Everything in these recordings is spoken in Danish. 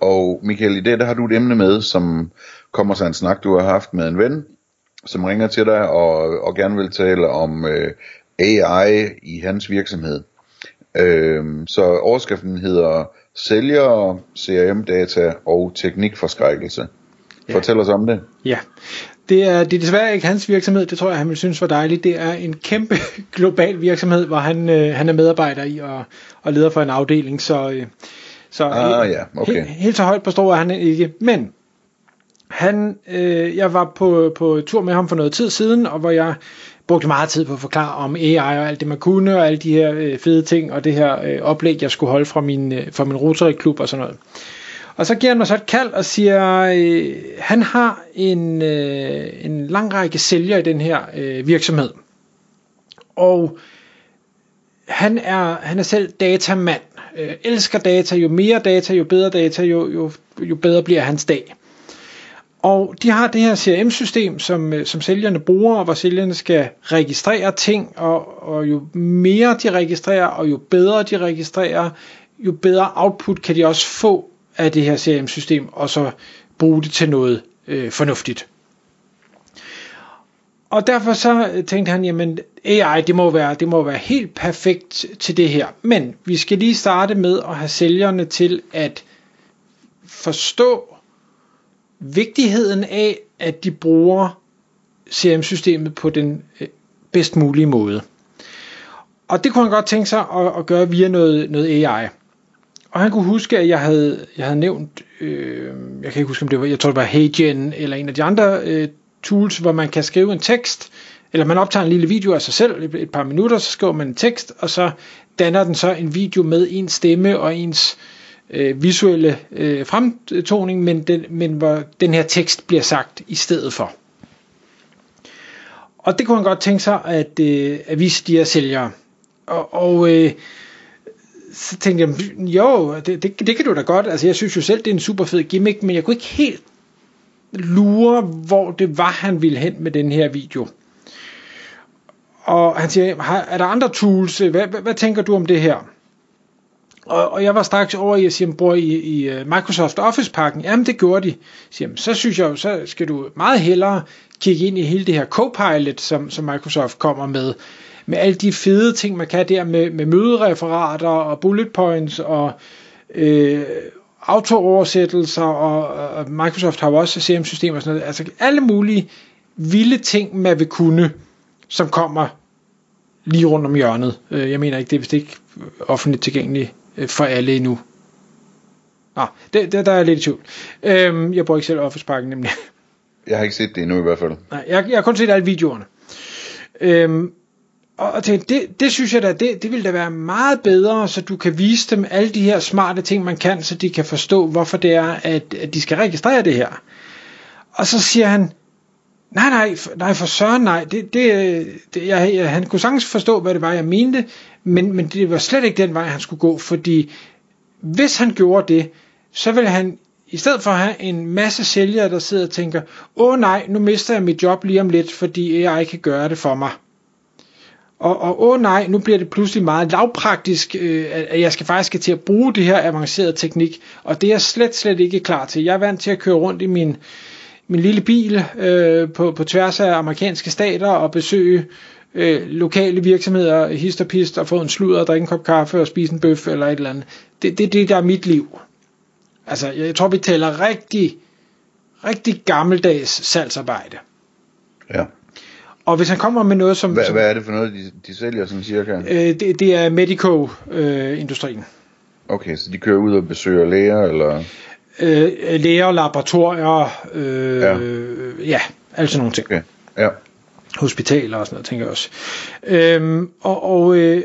og Michael, i det der har du et emne med, som kommer sig en snak, du har haft med en ven, som ringer til dig og, og gerne vil tale om øh, AI i hans virksomhed. Øh, så overskriften hedder Sælgere, CRM-data og teknikforskrækkelse. Fortæl os om det. Ja, det er, det er desværre ikke hans virksomhed, det tror jeg, han vil synes var dejligt. Det er en kæmpe global virksomhed, hvor han, øh, han er medarbejder i og, og leder for en afdeling, så, øh, så Ah, ja, okay. helt, helt så højt på strå er han ikke. Men han, øh, jeg var på, på tur med ham for noget tid siden, og hvor jeg brugte meget tid på at forklare om AI og alt det man kunne, og alle de her øh, fede ting, og det her øh, oplæg, jeg skulle holde fra min, øh, fra min Rotary-klub og sådan noget. Og så giver han mig så et kald og siger, øh, han har en, øh, en lang række sælgere i den her øh, virksomhed. Og han er, han er selv datamand. Øh, elsker data. Jo mere data, jo bedre data, jo, jo, jo bedre bliver hans dag. Og de har det her CRM-system, som, øh, som sælgerne bruger, og hvor sælgerne skal registrere ting, og, og jo mere de registrerer, og jo bedre de registrerer, jo bedre output kan de også få af det her CRM-system, og så bruge det til noget øh, fornuftigt. Og derfor så tænkte han, jamen AI, det må, være, det må være helt perfekt til det her. Men vi skal lige starte med at have sælgerne til at forstå vigtigheden af, at de bruger CRM-systemet på den øh, bedst mulige måde. Og det kunne han godt tænke sig at, at gøre via noget, noget AI. Og han kunne huske, at jeg havde, jeg havde nævnt, øh, jeg kan ikke huske, om det var, jeg tror det var HeyGen, eller en af de andre øh, tools, hvor man kan skrive en tekst, eller man optager en lille video af sig selv, et, et par minutter, så skriver man en tekst, og så danner den så en video med ens stemme og ens øh, visuelle øh, fremtoning, men, den, men hvor den her tekst bliver sagt i stedet for. Og det kunne han godt tænke sig at, øh, at vise de her sælgere. Og, og øh, så tænkte jeg, jo, det, det, det kan du da godt. Altså, jeg synes jo selv, det er en super fed gimmick, men jeg kunne ikke helt lure, hvor det var, han ville hen med den her video. Og han siger, er der andre tools? Hvad, hvad, hvad tænker du om det her? Og, og jeg var straks over i at sige, bror, I, i øh, Microsoft Office-pakken? Jamen, det gjorde de. Siger, så synes jeg så skal du meget hellere kigge ind i hele det her Copilot, som, som Microsoft kommer med med alle de fede ting, man kan der med, med mødereferater og bullet points og øh, autooversættelser og, og Microsoft har jo også CRM-systemer og sådan noget. Altså alle mulige vilde ting, man vil kunne, som kommer lige rundt om hjørnet. Øh, jeg mener ikke, det er vist ikke offentligt tilgængeligt øh, for alle endnu. Nå, det, det, der er lidt i tvivl. Øhm, jeg bruger ikke selv Office-pakken nemlig. Jeg har ikke set det endnu i hvert fald. Nej, jeg, jeg har kun set alle videoerne. Øhm, og tænkte, det, det synes jeg da, det, det ville da være meget bedre, så du kan vise dem alle de her smarte ting, man kan, så de kan forstå, hvorfor det er, at, at de skal registrere det her. Og så siger han, nej, nej, nej, for søren, nej, det, det, det, jeg, jeg, han kunne sagtens forstå, hvad det var, jeg mente, men, men det var slet ikke den vej, han skulle gå, fordi hvis han gjorde det, så ville han i stedet for at have en masse sælgere, der sidder og tænker, åh nej, nu mister jeg mit job lige om lidt, fordi AI kan gøre det for mig. Og, og åh nej, nu bliver det pludselig meget lavpraktisk, øh, at jeg skal faktisk skal til at bruge det her avancerede teknik, og det er jeg slet, slet ikke klar til. Jeg er vant til at køre rundt i min, min lille bil øh, på, på tværs af amerikanske stater og besøge øh, lokale virksomheder, hist og pist, og få en sludder, og drikke en kop kaffe og spise en bøf eller et eller andet. Det er det, det, der er mit liv. Altså, jeg tror, vi taler rigtig, rigtig gammeldags salgsarbejde. Ja. Og hvis han kommer med noget som... Hvad, som hvad er det for noget, de, de sælger sådan cirka? øh, det, det er medico-industrien. Okay, så de kører ud og besøger læger, eller? Øh, læger, laboratorier, øh, Ja. ja. sådan nogle ting. Okay, ja. Hospitaler og sådan noget, tænker jeg også. Øhm, og, og, øh,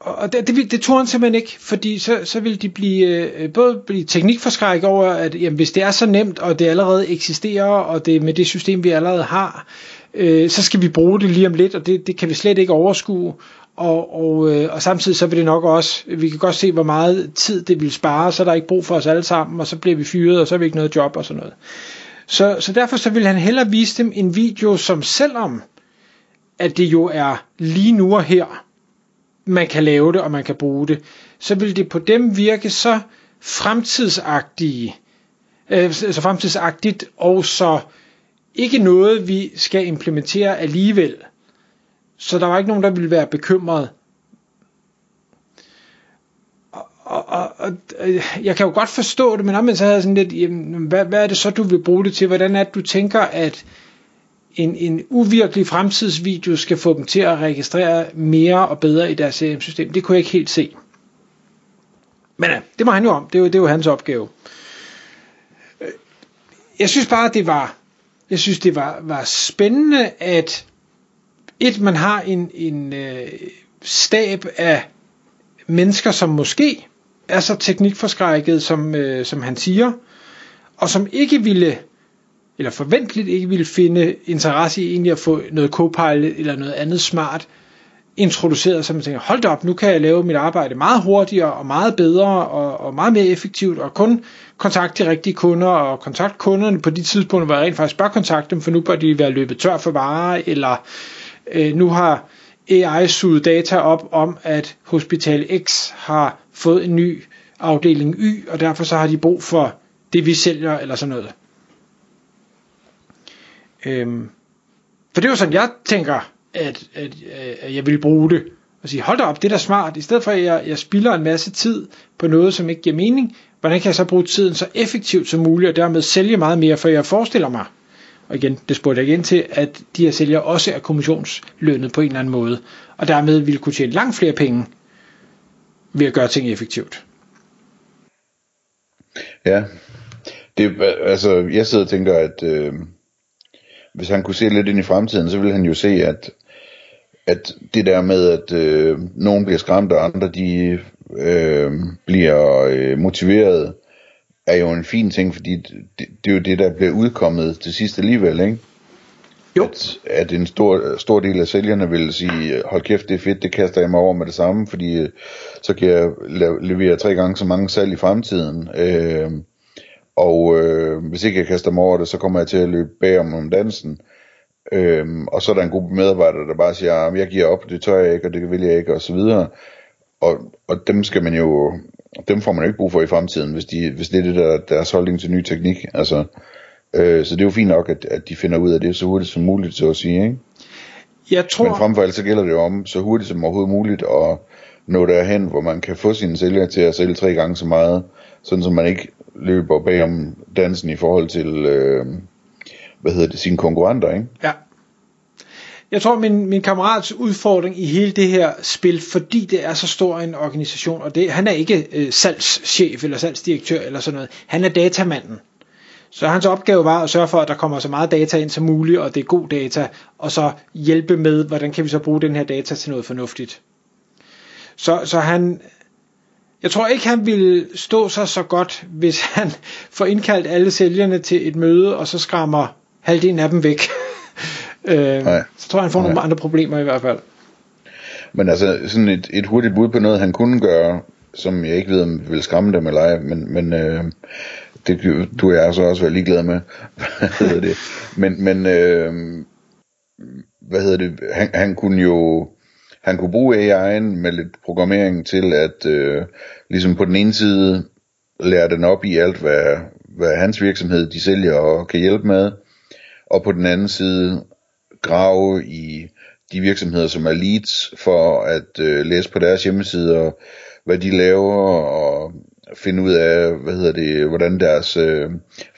og det, det, det tog han simpelthen ikke, fordi så, så ville de blive, øh, både blive teknikforskrækket over, at jamen, hvis det er så nemt, og det allerede eksisterer, og det med det system, vi allerede har, øh, så skal vi bruge det lige om lidt, og det, det kan vi slet ikke overskue. Og, og, øh, og samtidig så vil det nok også, vi kan godt se, hvor meget tid det vil spare, så er der ikke brug for os alle sammen, og så bliver vi fyret, og så har vi ikke noget job og sådan noget. Så, så derfor så vil han hellere vise dem en video, som selvom at det jo er lige nu og her, man kan lave det, og man kan bruge det, så vil det på dem virke så fremtidsagtige, øh, så fremtidsagtigt, og så ikke noget, vi skal implementere alligevel. Så der var ikke nogen, der ville være bekymret. Og, og, og, øh, jeg kan jo godt forstå det, men omvendt så havde jeg sådan lidt, jamen, hvad, hvad er det så, du vil bruge det til? Hvordan er det, du tænker, at en, en uvirkelig fremtidsvideo skal få dem til at registrere mere og bedre i deres CRM-system. Det kunne jeg ikke helt se. Men ja, det må han jo om. Det er jo, det er jo hans opgave. Øh, jeg synes bare, det var, jeg synes, det var, var spændende, at et, man har en, en øh, stab af mennesker, som måske er så teknikforskrækket, som, øh, som han siger, og som ikke ville eller forventeligt ikke ville finde interesse i egentlig at få noget Copilot eller noget andet smart introduceret, så man tænker, hold da op, nu kan jeg lave mit arbejde meget hurtigere og meget bedre og, og meget mere effektivt og kun kontakte de rigtige kunder og kontakte kunderne på de tidspunkter, hvor jeg rent faktisk bør kontakte dem, for nu bør de være løbet tør for varer, eller øh, nu har AI suget data op om, at Hospital X har fået en ny afdeling Y, og derfor så har de brug for det, vi sælger, eller sådan noget. Øhm, for det er jo sådan, jeg tænker, at, at, at jeg vil bruge det. Og sige, hold da op, det er da smart. I stedet for, at jeg, jeg spilder en masse tid på noget, som ikke giver mening, hvordan kan jeg så bruge tiden så effektivt som muligt, og dermed sælge meget mere, for jeg forestiller mig, og igen, det spurgte jeg igen til, at de her sælgere også er kommissionslønnet på en eller anden måde, og dermed ville kunne tjene langt flere penge ved at gøre ting effektivt. Ja, det, altså, jeg sidder og tænker, at øh, hvis han kunne se lidt ind i fremtiden, så ville han jo se, at, at det der med, at øh, nogen bliver skræmt, og andre de øh, bliver øh, motiveret, er jo en fin ting, fordi det, det er jo det, der bliver udkommet til sidst alligevel, ikke? Jo. At, at en stor, stor del af sælgerne vil sige, hold kæft, det er fedt, det kaster jeg mig over med det samme, fordi øh, så kan jeg levere tre gange så mange salg i fremtiden. Øh, og øh, hvis ikke jeg kaster mig over det, så kommer jeg til at løbe bagom om dansen. Øhm, og så er der en gruppe medarbejdere, der bare siger, at jeg giver op, det tør jeg ikke, og det vil jeg ikke, og så videre. Og, og dem skal man jo, dem får man jo ikke brug for i fremtiden, hvis, de, hvis det er det, der deres holdning til ny teknik. Altså, øh, så det er jo fint nok, at, at de finder ud af det så hurtigt som muligt, så at sige. Ikke? Jeg tror... Men frem for alt, så gælder det jo om, så hurtigt som overhovedet muligt, at nå derhen, hvor man kan få sine sælgere til at sælge tre gange så meget, sådan som man ikke løber bag om dansen i forhold til, øh, hvad hedder det, sine konkurrenter, ikke? Ja. Jeg tror, min, min kammerats udfordring i hele det her spil, fordi det er så stor en organisation, og det, han er ikke øh, salgschef eller salgsdirektør eller sådan noget, han er datamanden. Så hans opgave var at sørge for, at der kommer så meget data ind som muligt, og det er god data, og så hjælpe med, hvordan kan vi så bruge den her data til noget fornuftigt. Så, så han, jeg tror ikke, han ville stå sig så godt, hvis han får indkaldt alle sælgerne til et møde, og så skræmmer halvdelen af dem væk. øh, så tror jeg, han får Nej. nogle andre problemer i hvert fald. Men altså, sådan et, et hurtigt bud på noget, han kunne gøre, som jeg ikke ved, om vil skræmme dem eller ej, men, men øh, det du er så også være ligeglad med. hvad hedder det? Men, men øh, hvad hedder det? Han, han kunne jo han kunne bruge AI'en med lidt programmering til at øh, ligesom på den ene side lære den op i alt, hvad, hvad hans virksomhed de sælger og kan hjælpe med, og på den anden side grave i de virksomheder, som er leads, for at øh, læse på deres hjemmesider, hvad de laver, og finde ud af, hvad hedder det, hvordan deres øh,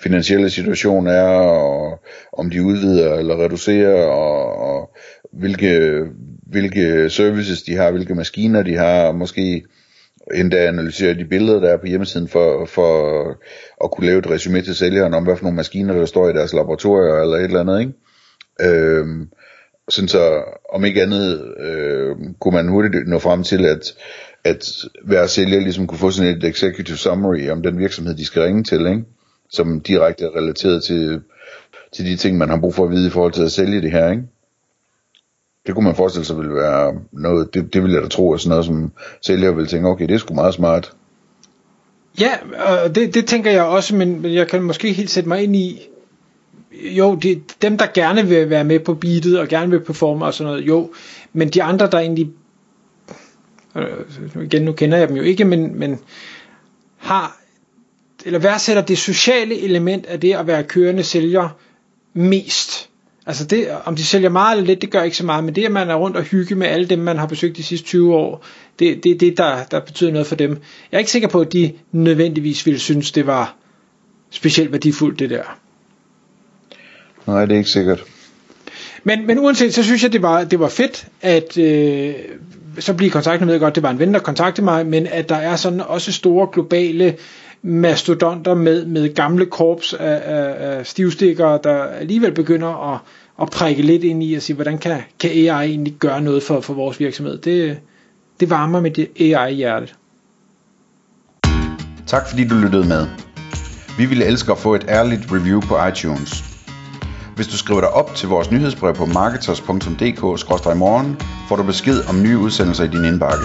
finansielle situation er, og om de udvider eller reducerer, og, og hvilke, hvilke services de har, hvilke maskiner de har, og måske endda analysere de billeder, der er på hjemmesiden, for, for at kunne lave et resume til sælgeren om, hvad for nogle maskiner, der står i deres laboratorier, eller et eller andet, ikke? Øhm, sådan så om ikke andet øh, kunne man hurtigt nå frem til, at, at hver sælger ligesom kunne få sådan et executive summary om den virksomhed, de skal ringe til, ikke? som direkte er relateret til, til de ting, man har brug for at vide i forhold til at sælge det her. Ikke? Det kunne man forestille sig ville være noget, det, det ville jeg da tro, at sådan noget som sælger ville tænke, okay, det er sgu meget smart. Ja, og det, det tænker jeg også, men jeg kan måske helt sætte mig ind i, jo, det, dem der gerne vil være med på beatet og gerne vil performe og sådan noget, jo, men de andre der egentlig, øh, igen nu kender jeg dem jo ikke, men, men har, eller værdsætter det sociale element af det at være kørende sælger mest. Altså det, om de sælger meget eller lidt, det gør ikke så meget, men det at man er rundt og hygge med alle dem, man har besøgt de sidste 20 år, det er det, det, der, der betyder noget for dem. Jeg er ikke sikker på, at de nødvendigvis ville synes, det var specielt værdifuldt, det der. Nej, det er ikke sikkert. Men, men uanset, så synes jeg, det var, det var fedt, at øh, så blive kontaktet med, godt, det var en ven, der kontaktede mig, men at der er sådan også store globale mastodonter med, med gamle korps af, af, af stivstikkere, der alligevel begynder at, at prikke lidt ind i og sige, hvordan kan, kan AI egentlig gøre noget for, for vores virksomhed? Det, det varmer med det AI-hjerte. hjertet. Tak fordi du lyttede med. Vi ville elske at få et ærligt review på iTunes. Hvis du skriver dig op til vores nyhedsbrev på marketers.dk-morgen, får du besked om nye udsendelser i din indbakke.